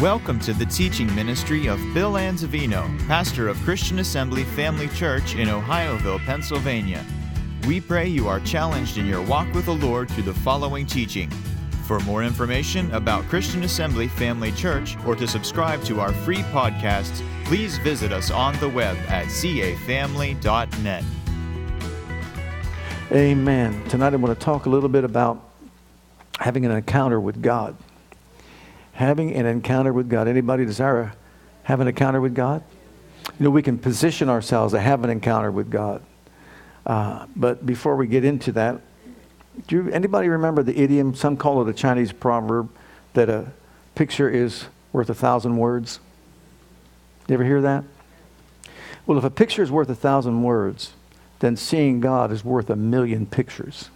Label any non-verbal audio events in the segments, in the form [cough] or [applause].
Welcome to the teaching ministry of Bill Anzavino, pastor of Christian Assembly Family Church in Ohioville, Pennsylvania. We pray you are challenged in your walk with the Lord through the following teaching. For more information about Christian Assembly Family Church or to subscribe to our free podcasts, please visit us on the web at cafamily.net. Amen. Tonight I want to talk a little bit about having an encounter with God having an encounter with God. Anybody desire have an encounter with God? You know, we can position ourselves to have an encounter with God. Uh, but before we get into that, do you, anybody remember the idiom? Some call it a Chinese proverb that a picture is worth a thousand words. You ever hear that? Well, if a picture is worth a thousand words, then seeing God is worth a million pictures.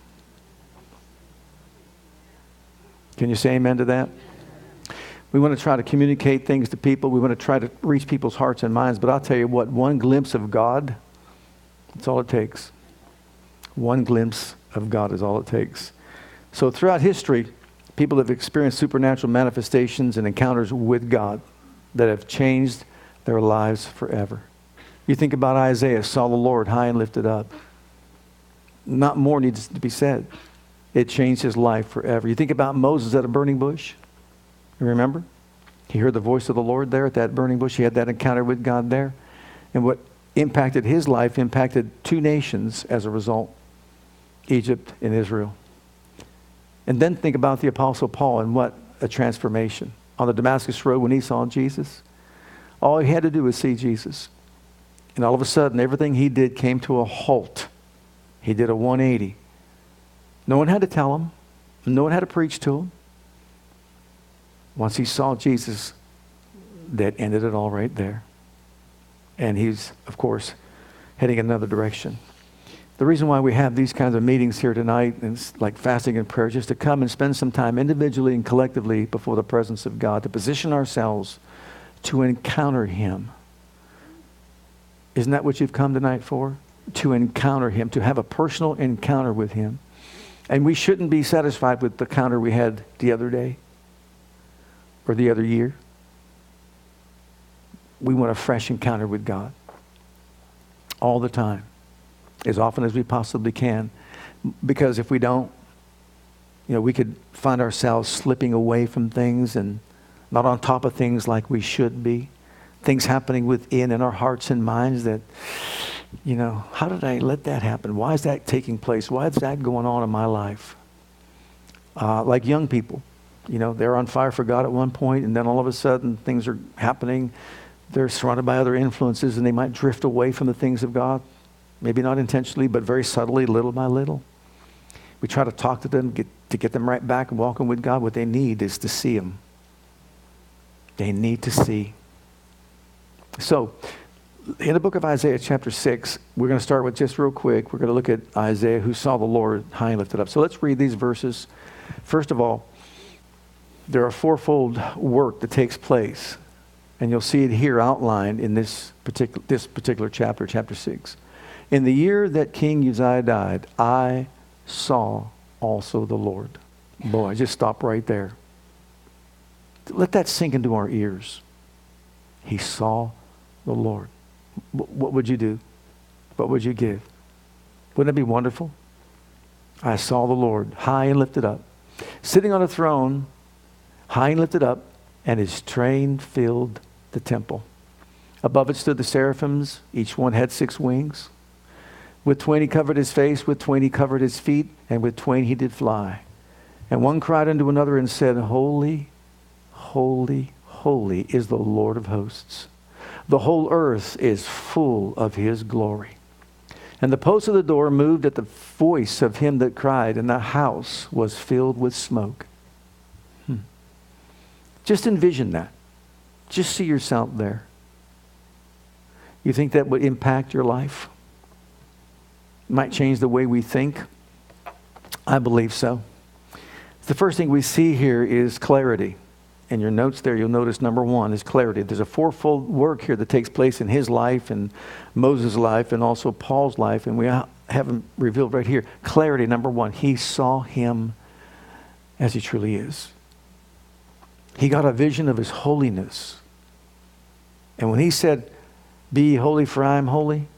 Can you say amen to that? We want to try to communicate things to people. We want to try to reach people's hearts and minds. But I'll tell you what, one glimpse of God, that's all it takes. One glimpse of God is all it takes. So throughout history, people have experienced supernatural manifestations and encounters with God that have changed their lives forever. You think about Isaiah, saw the Lord high and lifted up. Not more needs to be said. It changed his life forever. You think about Moses at a burning bush. You remember? He heard the voice of the Lord there at that burning bush. He had that encounter with God there. And what impacted his life impacted two nations as a result Egypt and Israel. And then think about the Apostle Paul and what a transformation. On the Damascus Road, when he saw Jesus, all he had to do was see Jesus. And all of a sudden, everything he did came to a halt. He did a 180. No one had to tell him, no one had to preach to him. Once he saw Jesus, that ended it all right there. And he's, of course, heading another direction. The reason why we have these kinds of meetings here tonight, is like fasting and prayer, just to come and spend some time individually and collectively before the presence of God, to position ourselves to encounter Him. Isn't that what you've come tonight for? To encounter Him, to have a personal encounter with Him. And we shouldn't be satisfied with the encounter we had the other day or the other year. We want a fresh encounter with God all the time, as often as we possibly can. Because if we don't, you know, we could find ourselves slipping away from things and not on top of things like we should be. Things happening within in our hearts and minds that, you know, how did I let that happen? Why is that taking place? Why is that going on in my life? Uh, like young people you know, they're on fire for God at one point, and then all of a sudden things are happening. They're surrounded by other influences, and they might drift away from the things of God. Maybe not intentionally, but very subtly, little by little. We try to talk to them get, to get them right back and walking with God. What they need is to see Him. They need to see. So, in the book of Isaiah, chapter 6, we're going to start with just real quick. We're going to look at Isaiah who saw the Lord high and lifted up. So, let's read these verses. First of all, there are fourfold work that takes place. And you'll see it here outlined in this particular, this particular chapter, chapter 6. In the year that King Uzziah died, I saw also the Lord. Boy, just stop right there. Let that sink into our ears. He saw the Lord. What would you do? What would you give? Wouldn't it be wonderful? I saw the Lord high and lifted up, sitting on a throne high and lifted up, and his train filled the temple. Above it stood the seraphims, each one had six wings. With twain he covered his face, with twain he covered his feet, and with twain he did fly. And one cried unto another and said, Holy, holy, holy is the Lord of hosts. The whole earth is full of his glory. And the post of the door moved at the voice of him that cried, and the house was filled with smoke. Just envision that. Just see yourself there. You think that would impact your life? Might change the way we think? I believe so. The first thing we see here is clarity. In your notes there, you'll notice number one is clarity. There's a fourfold work here that takes place in his life and Moses' life and also Paul's life, and we have them revealed right here. Clarity, number one. He saw him as he truly is. He got a vision of his holiness. And when he said, Be holy, for I am holy,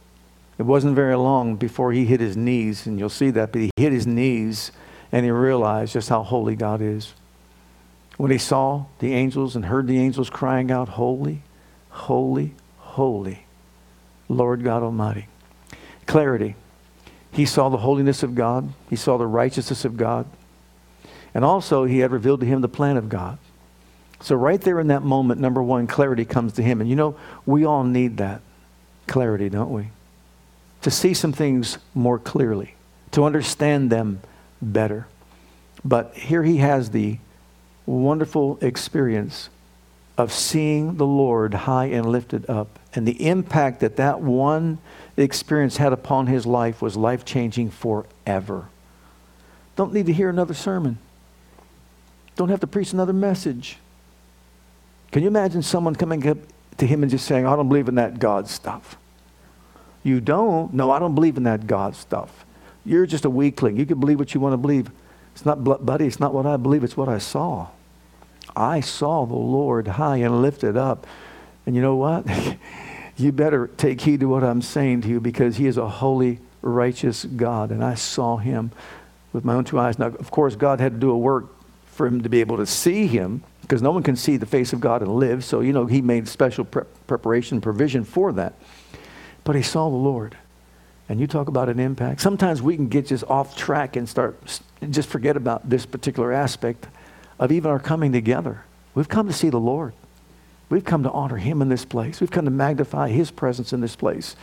it wasn't very long before he hit his knees, and you'll see that, but he hit his knees and he realized just how holy God is. When he saw the angels and heard the angels crying out, Holy, holy, holy, Lord God Almighty. Clarity. He saw the holiness of God, he saw the righteousness of God, and also he had revealed to him the plan of God. So, right there in that moment, number one, clarity comes to him. And you know, we all need that clarity, don't we? To see some things more clearly, to understand them better. But here he has the wonderful experience of seeing the Lord high and lifted up. And the impact that that one experience had upon his life was life changing forever. Don't need to hear another sermon, don't have to preach another message. Can you imagine someone coming up to him and just saying, I don't believe in that God stuff? You don't? No, I don't believe in that God stuff. You're just a weakling. You can believe what you want to believe. It's not, buddy, it's not what I believe, it's what I saw. I saw the Lord high and lifted up. And you know what? [laughs] you better take heed to what I'm saying to you because He is a holy, righteous God. And I saw Him with my own two eyes. Now, of course, God had to do a work for Him to be able to see Him because no one can see the face of God and live. So, you know, He made special pre- preparation, provision for that. But He saw the Lord. And you talk about an impact. Sometimes we can get just off track and start just forget about this particular aspect of even our coming together. We've come to see the Lord. We've come to honor him in this place. We've come to magnify his presence in this place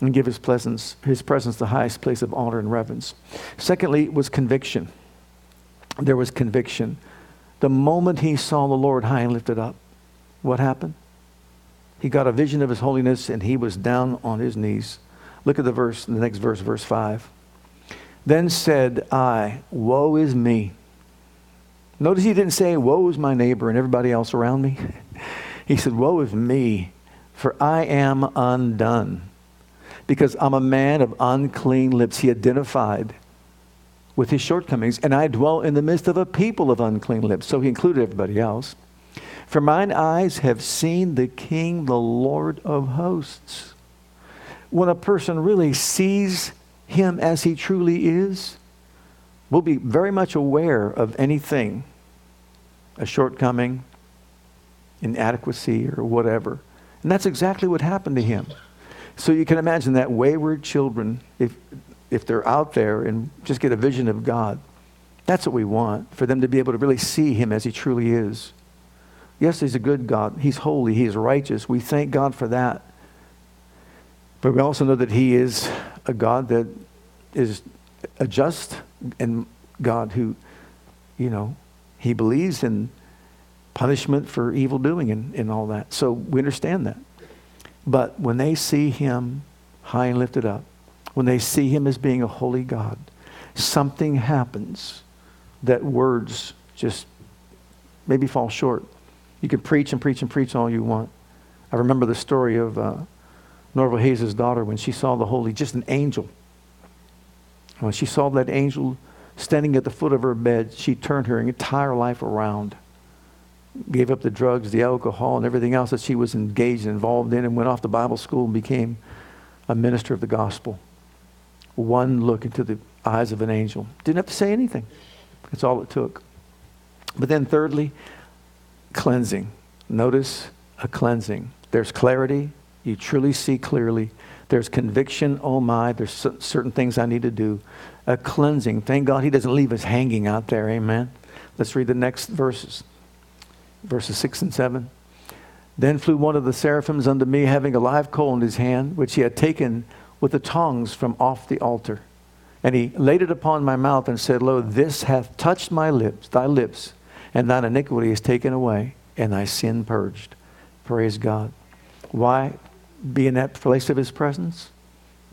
and give his presence, his presence the highest place of honor and reverence. Secondly, was conviction. There was conviction. The moment he saw the Lord high and lifted up, what happened? He got a vision of his holiness and he was down on his knees Look at the verse, the next verse, verse 5. Then said I, Woe is me. Notice he didn't say, Woe is my neighbor and everybody else around me. [laughs] he said, Woe is me, for I am undone. Because I'm a man of unclean lips. He identified with his shortcomings, and I dwell in the midst of a people of unclean lips. So he included everybody else. For mine eyes have seen the King, the Lord of hosts when a person really sees him as he truly is, will be very much aware of anything, a shortcoming, inadequacy, or whatever. And that's exactly what happened to him. So you can imagine that wayward children, if, if they're out there and just get a vision of God, that's what we want, for them to be able to really see him as he truly is. Yes, he's a good God. He's holy. He is righteous. We thank God for that. But we also know that He is a God that is a just and God who, you know, He believes in punishment for evil doing and, and all that. So we understand that. But when they see Him high and lifted up, when they see Him as being a holy God, something happens that words just maybe fall short. You can preach and preach and preach all you want. I remember the story of. Uh, Norvel Hayes' daughter, when she saw the holy, just an angel. When she saw that angel standing at the foot of her bed, she turned her entire life around, gave up the drugs, the alcohol, and everything else that she was engaged and involved in, and went off to Bible school and became a minister of the gospel. One look into the eyes of an angel. Didn't have to say anything. That's all it took. But then, thirdly, cleansing. Notice a cleansing. There's clarity, you truly see clearly. There's conviction, oh my, there's certain things I need to do. A cleansing. Thank God he doesn't leave us hanging out there. Amen. Let's read the next verses. Verses 6 and 7. Then flew one of the seraphims unto me, having a live coal in his hand, which he had taken with the tongs from off the altar. And he laid it upon my mouth and said, Lo, this hath touched my lips, thy lips, and thine iniquity is taken away, and thy sin purged. Praise God. Why? be in that place of his presence,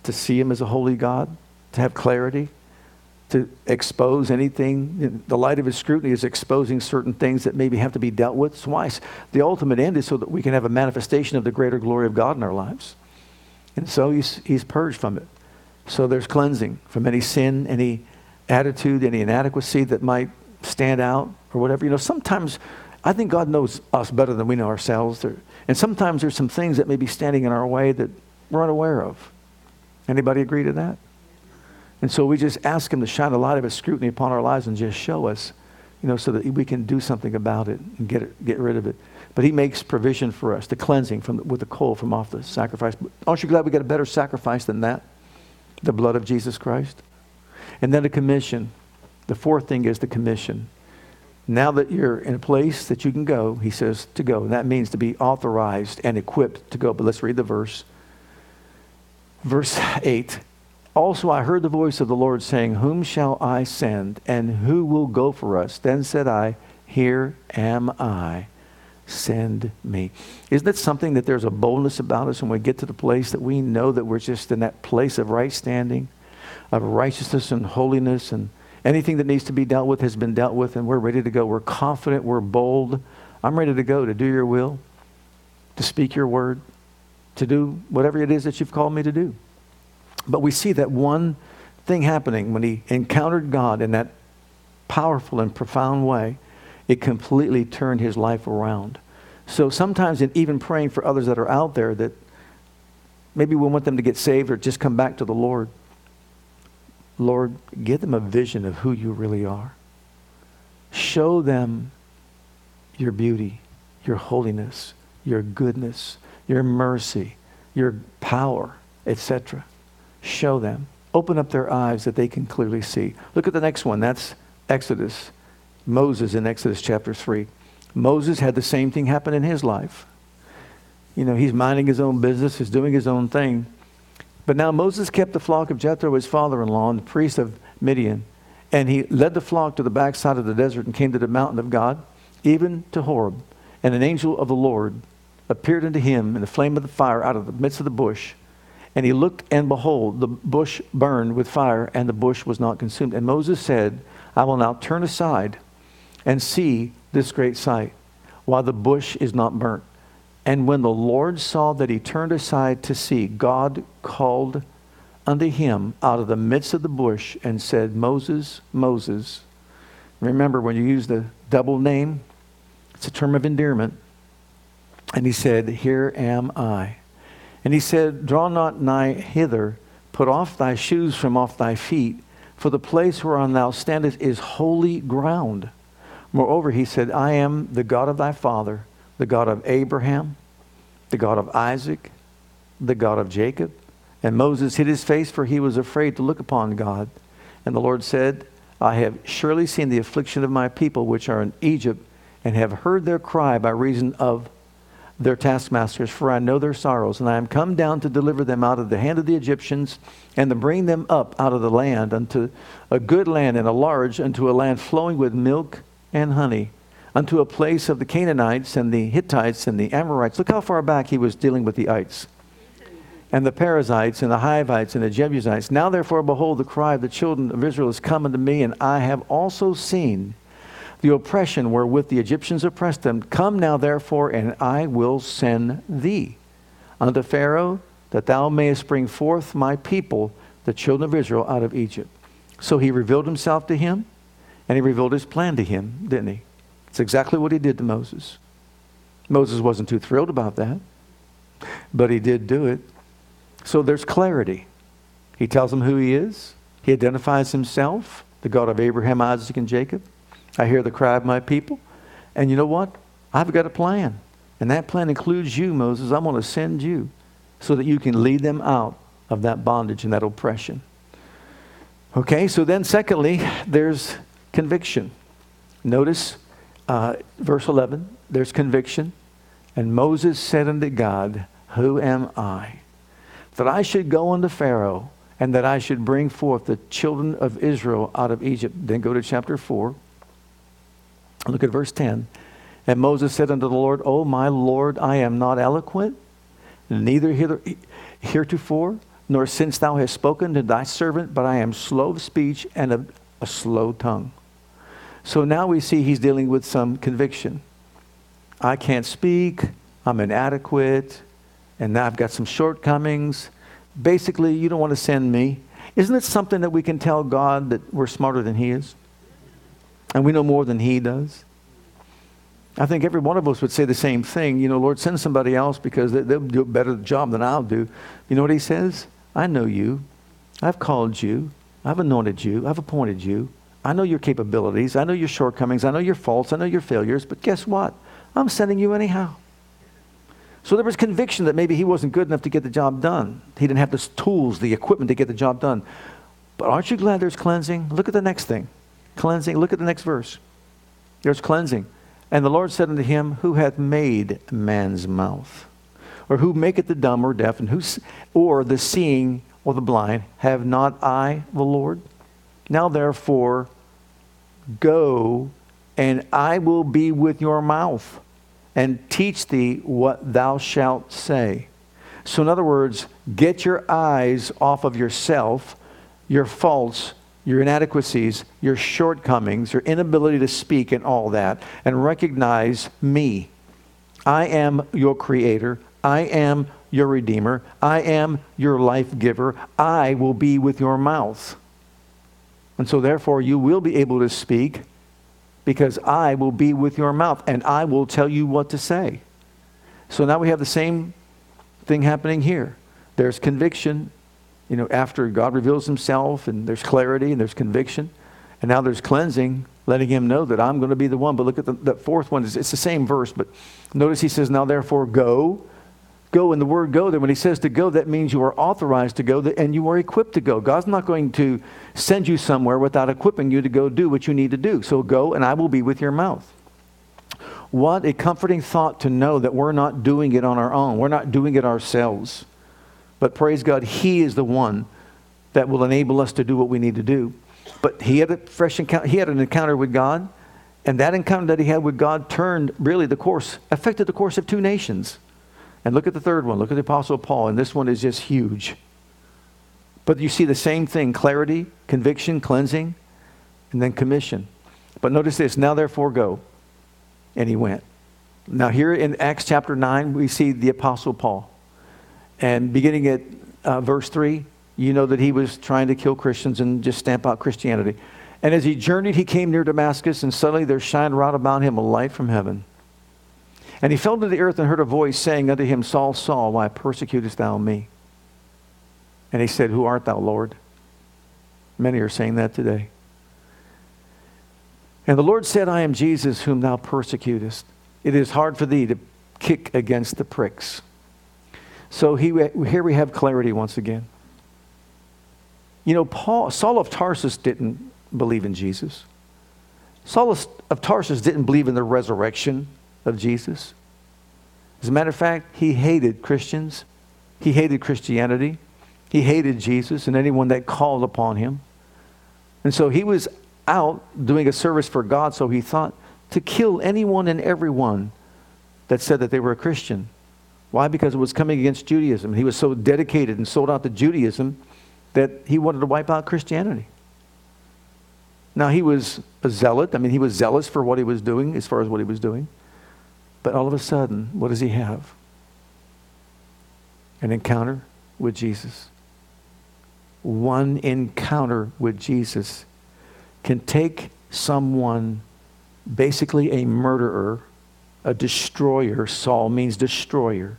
to see him as a holy God, to have clarity, to expose anything. The light of his scrutiny is exposing certain things that maybe have to be dealt with. Twice. The ultimate end is so that we can have a manifestation of the greater glory of God in our lives. And so he's, he's purged from it. So there's cleansing from any sin, any attitude, any inadequacy that might stand out or whatever. You know, sometimes I think God knows us better than we know ourselves. And sometimes there's some things that may be standing in our way that we're unaware of. Anybody agree to that? And so we just ask him to shine a light of his scrutiny upon our lives and just show us, you know, so that we can do something about it and get it, get rid of it. But he makes provision for us, the cleansing from with the coal from off the sacrifice. Aren't you glad we got a better sacrifice than that? The blood of Jesus Christ. And then the commission. The fourth thing is the commission. Now that you're in a place that you can go, he says to go. And that means to be authorized and equipped to go. But let's read the verse. Verse 8 Also I heard the voice of the Lord saying, Whom shall I send, and who will go for us? Then said I, Here am I. Send me. Isn't it something that there's a boldness about us when we get to the place that we know that we're just in that place of right standing, of righteousness and holiness, and anything that needs to be dealt with has been dealt with, and we're ready to go. We're confident, we're bold. I'm ready to go to do your will, to speak your word, to do whatever it is that you've called me to do. But we see that one thing happening when he encountered God in that powerful and profound way, it completely turned his life around. So sometimes, in even praying for others that are out there that maybe we want them to get saved or just come back to the Lord, Lord, give them a vision of who you really are. Show them your beauty, your holiness, your goodness, your mercy, your power, etc. Show them. Open up their eyes that they can clearly see. Look at the next one. That's Exodus. Moses in Exodus chapter 3. Moses had the same thing happen in his life. You know, he's minding his own business, he's doing his own thing. But now Moses kept the flock of Jethro, his father in law, and the priest of Midian. And he led the flock to the backside of the desert and came to the mountain of God, even to Horeb. And an angel of the Lord appeared unto him in the flame of the fire out of the midst of the bush. And he looked, and behold, the bush burned with fire, and the bush was not consumed. And Moses said, I will now turn aside and see this great sight, while the bush is not burnt. And when the Lord saw that he turned aside to see, God called unto him out of the midst of the bush and said, Moses, Moses. Remember, when you use the double name, it's a term of endearment. And he said, Here am I. And he said, Draw not nigh hither, put off thy shoes from off thy feet, for the place whereon thou standest is holy ground. Moreover, he said, I am the God of thy father, the God of Abraham, the God of Isaac, the God of Jacob. And Moses hid his face, for he was afraid to look upon God. And the Lord said, I have surely seen the affliction of my people which are in Egypt, and have heard their cry by reason of their taskmasters, for I know their sorrows, and I am come down to deliver them out of the hand of the Egyptians, and to bring them up out of the land unto a good land and a large, unto a land flowing with milk and honey, unto a place of the Canaanites and the Hittites and the Amorites. Look how far back he was dealing with the ites. And the Perizzites and the Hivites and the Jebusites. Now therefore, behold, the cry of the children of Israel is come unto me, and I have also seen the oppression wherewith the Egyptians oppressed them. Come now, therefore, and I will send thee unto Pharaoh, that thou mayest bring forth my people, the children of Israel, out of Egypt. So he revealed himself to him, and he revealed his plan to him, didn't he? It's exactly what he did to Moses. Moses wasn't too thrilled about that, but he did do it. So there's clarity. He tells him who he is, he identifies himself, the God of Abraham, Isaac, and Jacob. I hear the cry of my people. And you know what? I've got a plan. And that plan includes you, Moses. I'm going to send you so that you can lead them out of that bondage and that oppression. Okay, so then, secondly, there's conviction. Notice uh, verse 11 there's conviction. And Moses said unto God, Who am I? That I should go unto Pharaoh and that I should bring forth the children of Israel out of Egypt. Then go to chapter 4. Look at verse 10. And Moses said unto the Lord, O my Lord, I am not eloquent, neither heretofore, nor since thou hast spoken to thy servant, but I am slow of speech and of a slow tongue. So now we see he's dealing with some conviction. I can't speak, I'm inadequate, and now I've got some shortcomings. Basically, you don't want to send me. Isn't it something that we can tell God that we're smarter than he is? and we know more than he does. I think every one of us would say the same thing. You know, Lord, send somebody else because they, will do a better job than I'll do. You know what he says? I know you. I've called you. I've anointed you. I've appointed you. I know your capabilities. I know your shortcomings. I know your faults. I know your failures. But guess what? I'm sending you anyhow. So there was conviction that maybe he wasn't good enough to get the job done. He didn't have the tools, the equipment to get the job done. But aren't you glad there's cleansing? Look at the next thing. Cleansing. Look at the next verse. There's cleansing. And the Lord said unto him, Who hath made man's mouth? Or who maketh the dumb or deaf, and who, or the seeing or the blind? Have not I the Lord? Now therefore, go, and I will be with your mouth, and teach thee what thou shalt say. So, in other words, get your eyes off of yourself, your faults, your inadequacies, your shortcomings, your inability to speak, and all that, and recognize me. I am your creator. I am your redeemer. I am your life giver. I will be with your mouth. And so, therefore, you will be able to speak because I will be with your mouth and I will tell you what to say. So now we have the same thing happening here. There's conviction you know, after God reveals himself and there's clarity and there's conviction, and now there's cleansing, letting him know that I'm going to be the one. But look at the, the fourth one. It's, it's the same verse, but notice he says, Now therefore go. Go, and the word go there, when he says to go, that means you are authorized to go and you are equipped to go. God's not going to send you somewhere without equipping you to go do what you need to do. So go, and I will be with your mouth. What a comforting thought to know that we're not doing it on our own. We're not doing it ourselves. But praise God, He is the one that will enable us to do what we need to do. But he had a fresh encounter, he had an encounter with God, and that encounter that he had with God turned really the course, affected the course of two nations. And look at the third one. Look at the Apostle Paul, and this one is just huge. But you see the same thing clarity, conviction, cleansing, and then commission. But notice this now therefore go. And he went. Now, here in Acts chapter 9, we see the Apostle Paul. And beginning at uh, verse 3, you know that he was trying to kill Christians and just stamp out Christianity. And as he journeyed, he came near Damascus, and suddenly there shined round about him a light from heaven. And he fell to the earth and heard a voice saying unto him, Saul, Saul, why persecutest thou me? And he said, Who art thou, Lord? Many are saying that today. And the Lord said, I am Jesus whom thou persecutest. It is hard for thee to kick against the pricks. So he, here we have clarity once again. You know, Paul, Saul of Tarsus didn't believe in Jesus. Saul of Tarsus didn't believe in the resurrection of Jesus. As a matter of fact, he hated Christians. He hated Christianity. He hated Jesus and anyone that called upon him. And so he was out doing a service for God, so he thought to kill anyone and everyone that said that they were a Christian. Why? Because it was coming against Judaism. He was so dedicated and sold out to Judaism that he wanted to wipe out Christianity. Now, he was a zealot. I mean, he was zealous for what he was doing, as far as what he was doing. But all of a sudden, what does he have? An encounter with Jesus. One encounter with Jesus can take someone, basically a murderer, a destroyer. Saul means destroyer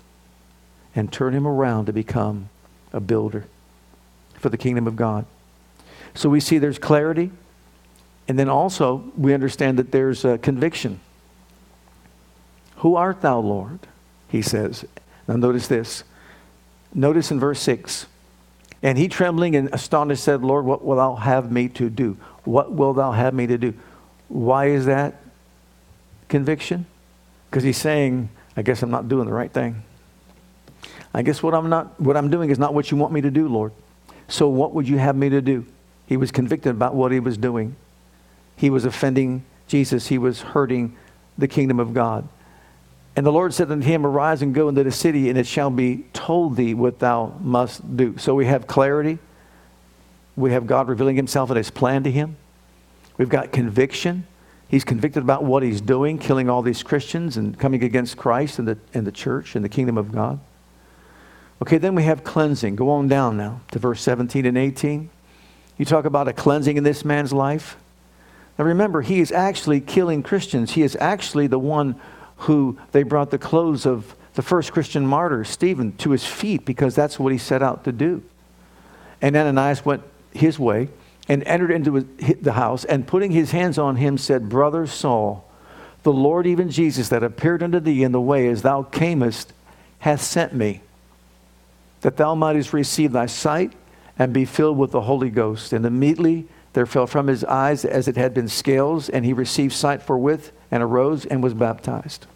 and turn him around to become a builder for the kingdom of God. So we see there's clarity, and then also we understand that there's a conviction. Who art thou, Lord? He says. Now notice this. Notice in verse 6 And he trembling and astonished said, Lord, what will thou have me to do? What will thou have me to do? Why is that conviction? Because he's saying, I guess I'm not doing the right thing. I guess what I'm not what I'm doing is not what you want me to do, Lord. So what would you have me to do? He was convicted about what he was doing. He was offending Jesus. He was hurting the kingdom of God. And the Lord said unto him, Arise and go into the city, and it shall be told thee what thou must do. So we have clarity. We have God revealing himself and his plan to him. We've got conviction. He's convicted about what he's doing, killing all these Christians and coming against Christ and the, and the church and the kingdom of God. Okay, then we have cleansing. Go on down now to verse 17 and 18. You talk about a cleansing in this man's life. Now remember, he is actually killing Christians. He is actually the one who they brought the clothes of the first Christian martyr, Stephen, to his feet because that's what he set out to do. And Ananias went his way and entered into the house and putting his hands on him said, Brother Saul, the Lord, even Jesus, that appeared unto thee in the way as thou camest, hath sent me, that thou mightest receive thy sight and be filled with the Holy Ghost. And immediately there fell from his eyes as it had been scales, and he received sight forthwith and arose and was baptized.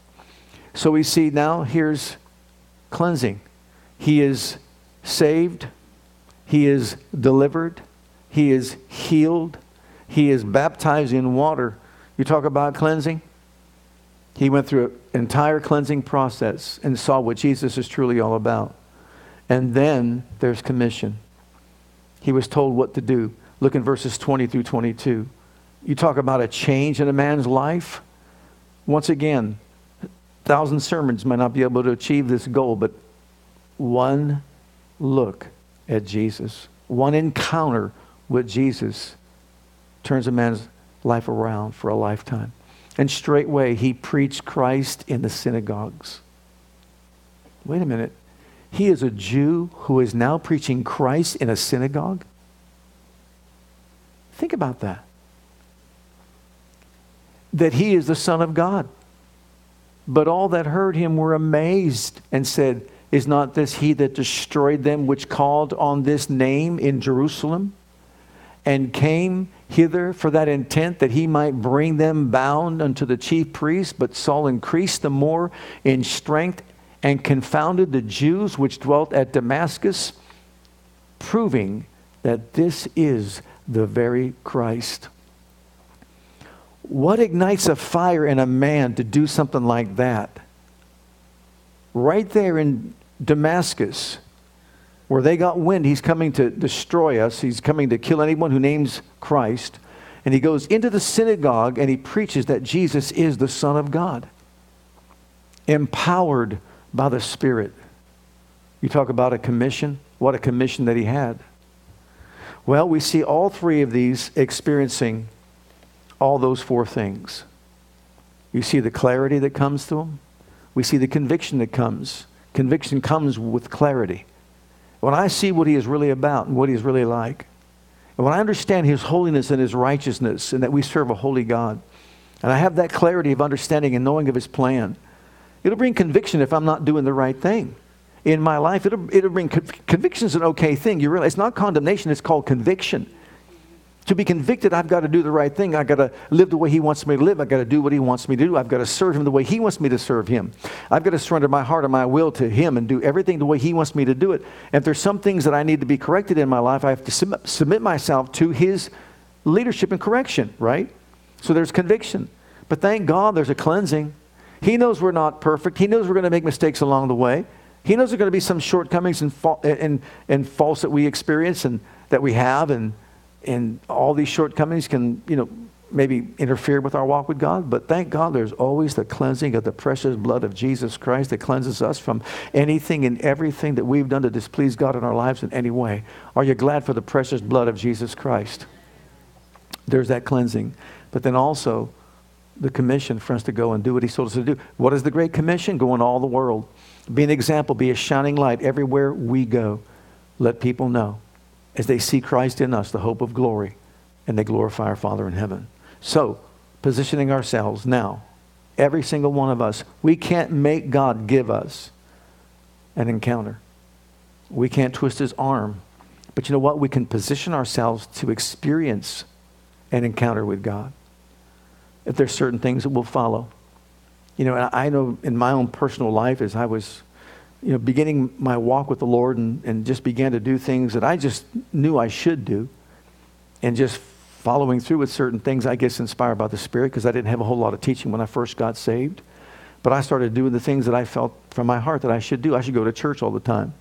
So we see now here's cleansing. He is saved, he is delivered, he is healed, he is baptized in water. You talk about cleansing? He went through an entire cleansing process and saw what Jesus is truly all about. And then there's commission. He was told what to do. Look in verses 20 through 22. You talk about a change in a man's life. Once again, thousand sermons might not be able to achieve this goal, but one look at Jesus, one encounter with Jesus turns a man's life around for a lifetime. And straightway he preached Christ in the synagogues. Wait a minute. He is a Jew who is now preaching Christ in a synagogue? Think about that. That he is the Son of God. But all that heard him were amazed and said, Is not this he that destroyed them which called on this name in Jerusalem? And came hither for that intent that he might bring them bound unto the chief priests. But Saul increased the more in strength and confounded the Jews which dwelt at Damascus, proving that this is the very Christ. What ignites a fire in a man to do something like that? Right there in Damascus, where they got wind he's coming to destroy us, he's coming to kill anyone who names Christ. And he goes into the synagogue and he preaches that Jesus is the Son of God, empowered by the Spirit. You talk about a commission, what a commission that he had. Well, we see all three of these experiencing all those four things. You see the clarity that comes to them. We see the conviction that comes. Conviction comes with clarity. When I see what he is really about and what he is really like, and when I understand his holiness and his righteousness and that we serve a holy God, and I have that clarity of understanding and knowing of his plan, it'll bring conviction if I'm not doing the right thing in my life. It'll, it'll bring conviction is an okay thing. You realize it's not condemnation, it's called conviction. To be convicted, I've got to do the right thing. I've got to live the way He wants me to live. I've got to do what He wants me to do. I've got to serve Him the way He wants me to serve Him. I've got to surrender my heart and my will to Him and do everything the way He wants me to do it. And if there's some things that I need to be corrected in my life, I have to submit, submit myself to His leadership and correction, right? So there's conviction. But thank God there's a cleansing. He knows we're not perfect, He knows we're going to make mistakes along the way. He knows there are going to be some shortcomings and, fa- and, and faults that we experience and that we have, and, and all these shortcomings can, you know, maybe interfere with our walk with God. But thank God there's always the cleansing of the precious blood of Jesus Christ that cleanses us from anything and everything that we've done to displease God in our lives in any way. Are you glad for the precious blood of Jesus Christ? There's that cleansing. But then also, the commission for us to go and do what he told us to do. What is the Great Commission? Go in all the world be an example, be a shining light everywhere we go. Let people know as they see Christ in us, the hope of glory, and they glorify our Father in heaven. So, positioning ourselves now, every single one of us, we can't make God give us an encounter. We can't twist his arm. But you know what? We can position ourselves to experience an encounter with God. If there's certain things that will follow. You know, I know in my own personal life as I was, you know, beginning my walk with the Lord and, and just began to do things that I just knew I should do and just following through with certain things, I guess inspired by the Spirit because I didn't have a whole lot of teaching when I first got saved. But I started doing the things that I felt from my heart that I should do. I should go to church all the time.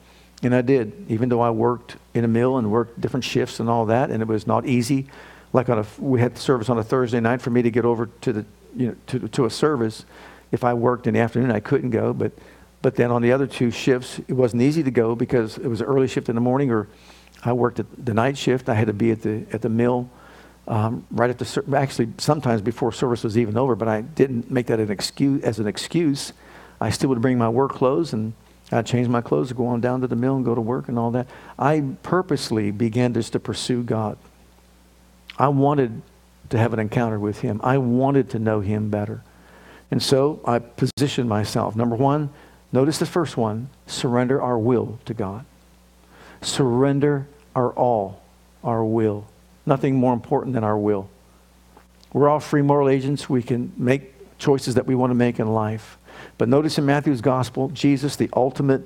And I did, even though I worked in a mill and worked different shifts and all that, and it was not easy. Like on a, we had service on a Thursday night for me to get over to the, you know, to, to a service if I worked in the afternoon, I couldn't go. But, but then on the other two shifts, it wasn't easy to go because it was an early shift in the morning or I worked at the night shift. I had to be at the, at the mill um, right after, actually, sometimes before service was even over, but I didn't make that an excuse, as an excuse. I still would bring my work clothes and I'd change my clothes go on down to the mill and go to work and all that. I purposely began just to pursue God. I wanted to have an encounter with Him. I wanted to know Him better. And so I positioned myself. Number one, notice the first one surrender our will to God. Surrender our all, our will. Nothing more important than our will. We're all free moral agents. We can make choices that we want to make in life. But notice in Matthew's gospel, Jesus, the ultimate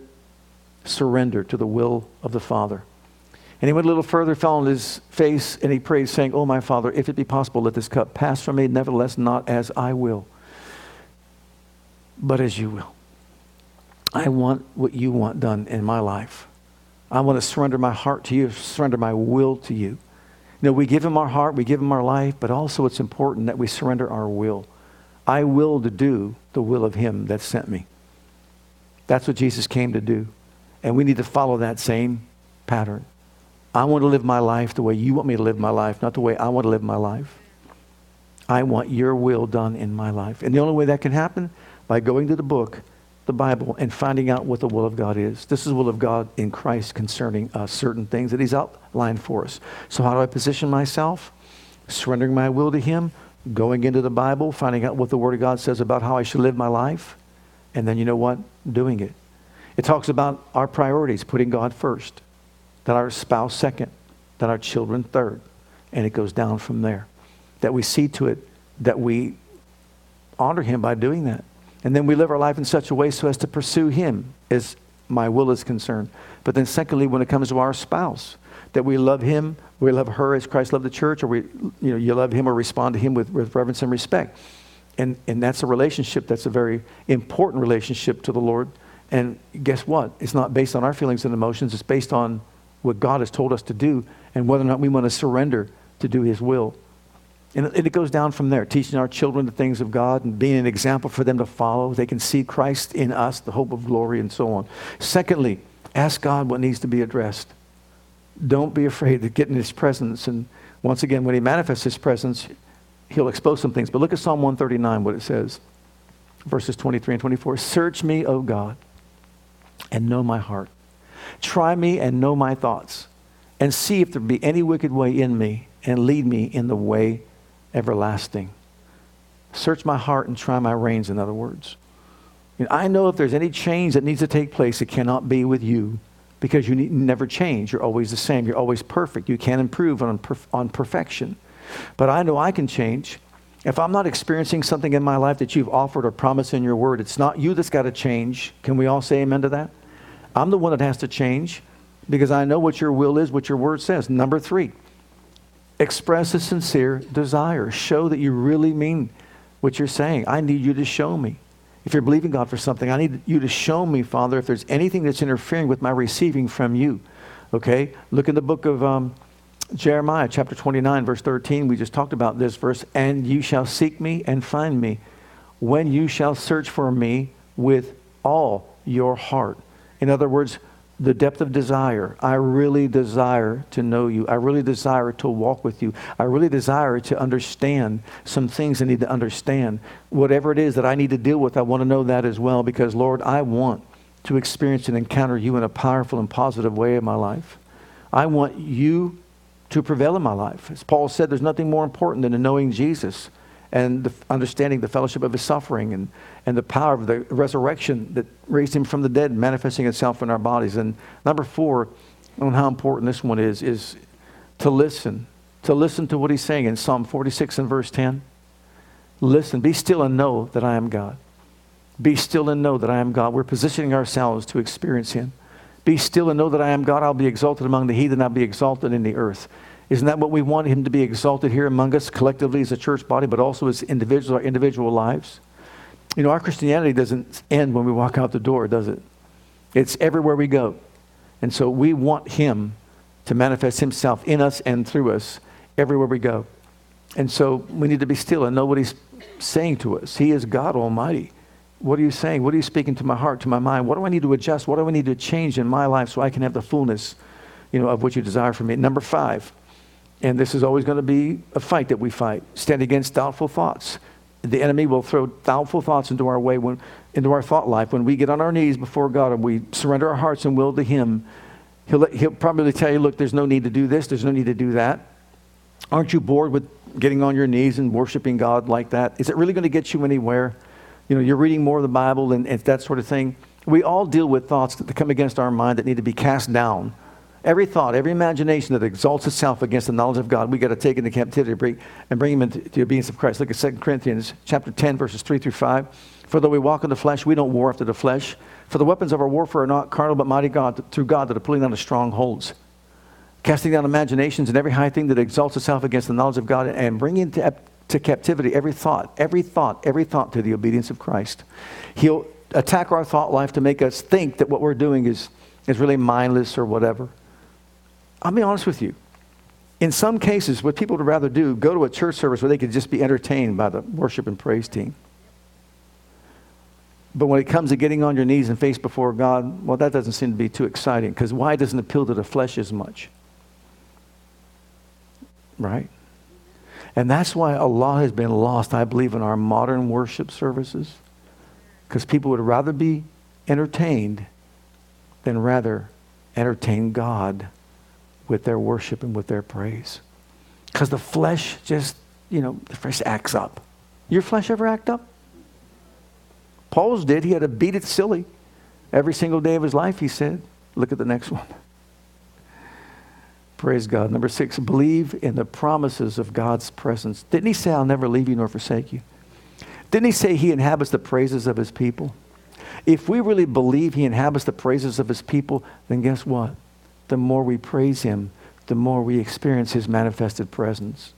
surrender to the will of the Father. And he went a little further, fell on his face, and he prayed, saying, Oh, my Father, if it be possible, let this cup pass from me. Nevertheless, not as I will, but as you will. I want what you want done in my life. I want to surrender my heart to you, surrender my will to you. You know, we give him our heart, we give him our life, but also it's important that we surrender our will. I will to do the will of him that sent me. That's what Jesus came to do. And we need to follow that same pattern. I want to live my life the way you want me to live my life, not the way I want to live my life. I want your will done in my life. And the only way that can happen by going to the book the Bible and finding out what the will of God is. This is the will of God in Christ concerning uh, certain things that He's outlined for us. So, how do I position myself? Surrendering my will to Him, going into the Bible, finding out what the Word of God says about how I should live my life, and then you know what? Doing it. It talks about our priorities, putting God first, that our spouse second, that our children third, and it goes down from there. That we see to it that we honor Him by doing that. And then we live our life in such a way so as to pursue Him as my will is concerned. But then, secondly, when it comes to our spouse, that we love Him, we love her as Christ loved the church, or we, you know, you love Him or respond to Him with, with reverence and respect. And, and that's a relationship that's a very important relationship to the Lord. And guess what? It's not based on our feelings and emotions, it's based on what God has told us to do and whether or not we want to surrender to do His will. And it goes down from there, teaching our children the things of God and being an example for them to follow. They can see Christ in us, the hope of glory, and so on. Secondly, ask God what needs to be addressed. Don't be afraid to get in His presence. And once again, when He manifests His presence, He'll expose some things. But look at Psalm 139, what it says, verses 23 and 24. Search me, O God, and know my heart. Try me and know my thoughts, and see if there be any wicked way in me, and lead me in the way everlasting. Search my heart and try my reins, in other words. And I know if there's any change that needs to take place, it cannot be with you because you need, never change. You're always the same. You're always perfect. You can't improve on, on perfection. But I know I can change. If I'm not experiencing something in my life that you've offered or promised in your word, it's not you that's got to change. Can we all say amen to that? I'm the one that has to change because I know what your will is, what your word says. Number three, Express a sincere desire. Show that you really mean what you're saying. I need you to show me. If you're believing God for something, I need you to show me, Father, if there's anything that's interfering with my receiving from you. Okay? Look in the book of um, Jeremiah, chapter 29, verse 13. We just talked about this verse. And you shall seek me and find me when you shall search for me with all your heart. In other words, the depth of desire. I really desire to know you. I really desire to walk with you. I really desire to understand some things I need to understand. Whatever it is that I need to deal with, I want to know that as well because, Lord, I want to experience and encounter you in a powerful and positive way in my life. I want you to prevail in my life. As Paul said, there's nothing more important than knowing Jesus and the, understanding the fellowship of his suffering and, and the power of the resurrection that raised him from the dead manifesting itself in our bodies. And number four, on how important this one is, is to listen. To listen to what he's saying in Psalm 46 and verse 10. Listen, be still and know that I am God. Be still and know that I am God. We're positioning ourselves to experience him. Be still and know that I am God. I'll be exalted among the heathen. I'll be exalted in the earth. Isn't that what we want him to be exalted here among us collectively as a church body, but also as individuals, our individual lives? You know, our Christianity doesn't end when we walk out the door, does it? It's everywhere we go. And so we want him to manifest himself in us and through us everywhere we go. And so we need to be still and know what he's saying to us. He is God Almighty. What are you saying? What are you speaking to my heart, to my mind? What do I need to adjust? What do I need to change in my life so I can have the fullness, you know, of what you desire from me? Number five, And this is always going to be a fight that we fight. Stand against doubtful thoughts. The enemy will throw doubtful thoughts into our way, when, into our thought life. When we get on our knees before God and we surrender our hearts and will to Him, he'll, he'll probably tell you, look, there's no need to do this, there's no need to do that. Aren't you bored with getting on your knees and worshiping God like that? Is it really going to get you anywhere? You know, you're reading more of the Bible and, and that sort of thing. We all deal with thoughts that come against our mind that need to be cast down Every thought, every imagination that exalts itself against the knowledge of God, we got to take into captivity and bring him into the obedience of Christ. Look at 2 Corinthians chapter 10, verses 3 through 5. For though we walk in the flesh, we don't war after the flesh. For the weapons of our warfare are not carnal, but mighty God through God that are pulling down the strongholds, casting down imaginations and every high thing that exalts itself against the knowledge of God, and bringing to, to captivity every thought, every thought, every thought to the obedience of Christ. He'll attack our thought life to make us think that what we're doing is, is really mindless or whatever. I'll be honest with you. In some cases, what people would rather do, go to a church service where they could just be entertained by the worship and praise team. But when it comes to getting on your knees and face before God, well, that doesn't seem to be too exciting because why doesn't appeal to the flesh as much? Right? And that's why a lot has been lost, I believe, in our modern worship services because people would rather be entertained than rather entertain God with their worship and with their praise. Because the flesh just, you know, the flesh acts up. Your flesh ever act up? Paul's did. He had to beat it silly every single day of his life, he said. Look at the next one. Praise God. Number six, believe in the promises of God's presence. Didn't he say, I'll never leave you nor forsake you? Didn't he say he inhabits the praises of his people? If we really believe he inhabits the praises of his people, then guess what? The more we praise Him, the more we experience His manifested presence.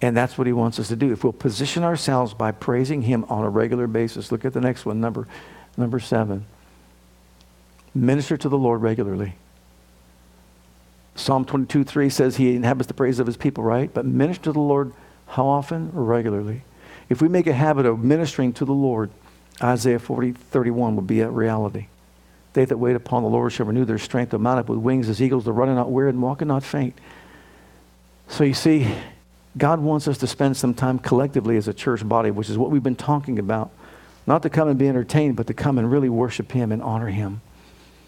And that's what He wants us to do. If we'll position ourselves by praising Him on a regular basis, look at the next one, number, number seven. Minister to the Lord regularly. Psalm 22 3 says He inhabits the praise of His people, right? But minister to the Lord how often? Regularly. If we make a habit of ministering to the Lord, Isaiah 40 31 will be a reality. They that wait upon the Lord shall renew their strength. They'll mount up with wings as eagles. They'll run and not weary and walk and not faint. So you see, God wants us to spend some time collectively as a church body, which is what we've been talking about. Not to come and be entertained, but to come and really worship Him and honor Him.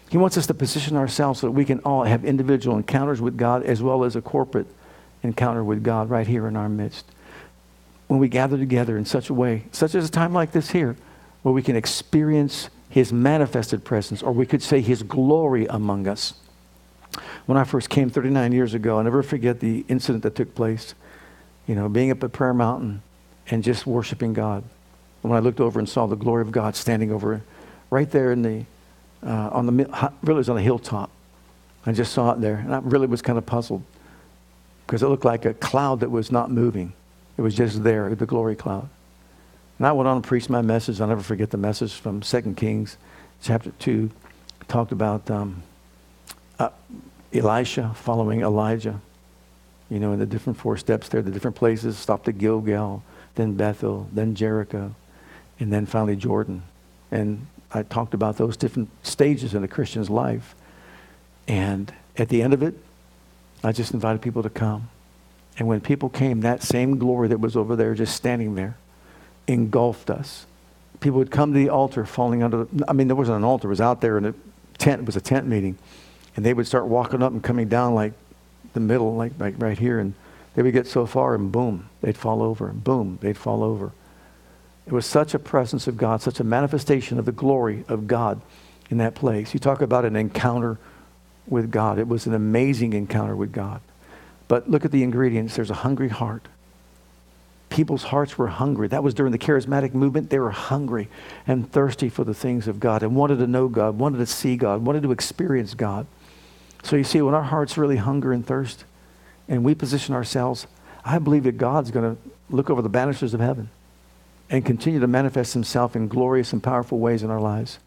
He wants us to position ourselves so that we can all have individual encounters with God as well as a corporate encounter with God right here in our midst. When we gather together in such a way, such as a time like this here, where we can experience his manifested presence, or we could say his glory among us. When I first came 39 years ago, I'll never forget the incident that took place. You know, being up at Prayer Mountain and just worshiping God. When I looked over and saw the glory of God standing over right there in the, uh, on the, really was on the hilltop. I just saw it there, and I really was kind of puzzled because it looked like a cloud that was not moving. It was just there, the glory cloud. And I went on and preached my message. I'll never forget the message from 2 Kings chapter 2. It talked about um, uh, Elisha following Elijah, you know, in the different four steps there, the different places, stopped at Gilgal, then Bethel, then Jericho, and then finally Jordan. And I talked about those different stages in a Christian's life. And at the end of it, I just invited people to come. And when people came, that same glory that was over there, just standing there, engulfed us. People would come to the altar falling under the, I mean, there wasn't an altar, it was out there in a tent, it was a tent meeting. And they would start walking up and coming down like the middle, like, like right here. And they would get so far and boom, they'd fall over. And boom, they'd fall over. It was such a presence of God, such a manifestation of the glory of God in that place. You talk about an encounter with God. It was an amazing encounter with God. But look at the ingredients. There's a hungry heart people's hearts were hungry. That was during the charismatic movement. They were hungry and thirsty for the things of God and wanted to know God, wanted to see God, wanted to experience God. So you see, when our hearts really hunger and thirst and we position ourselves, I believe that God's going to look over the banisters of heaven and continue to manifest himself in glorious and powerful ways in our lives.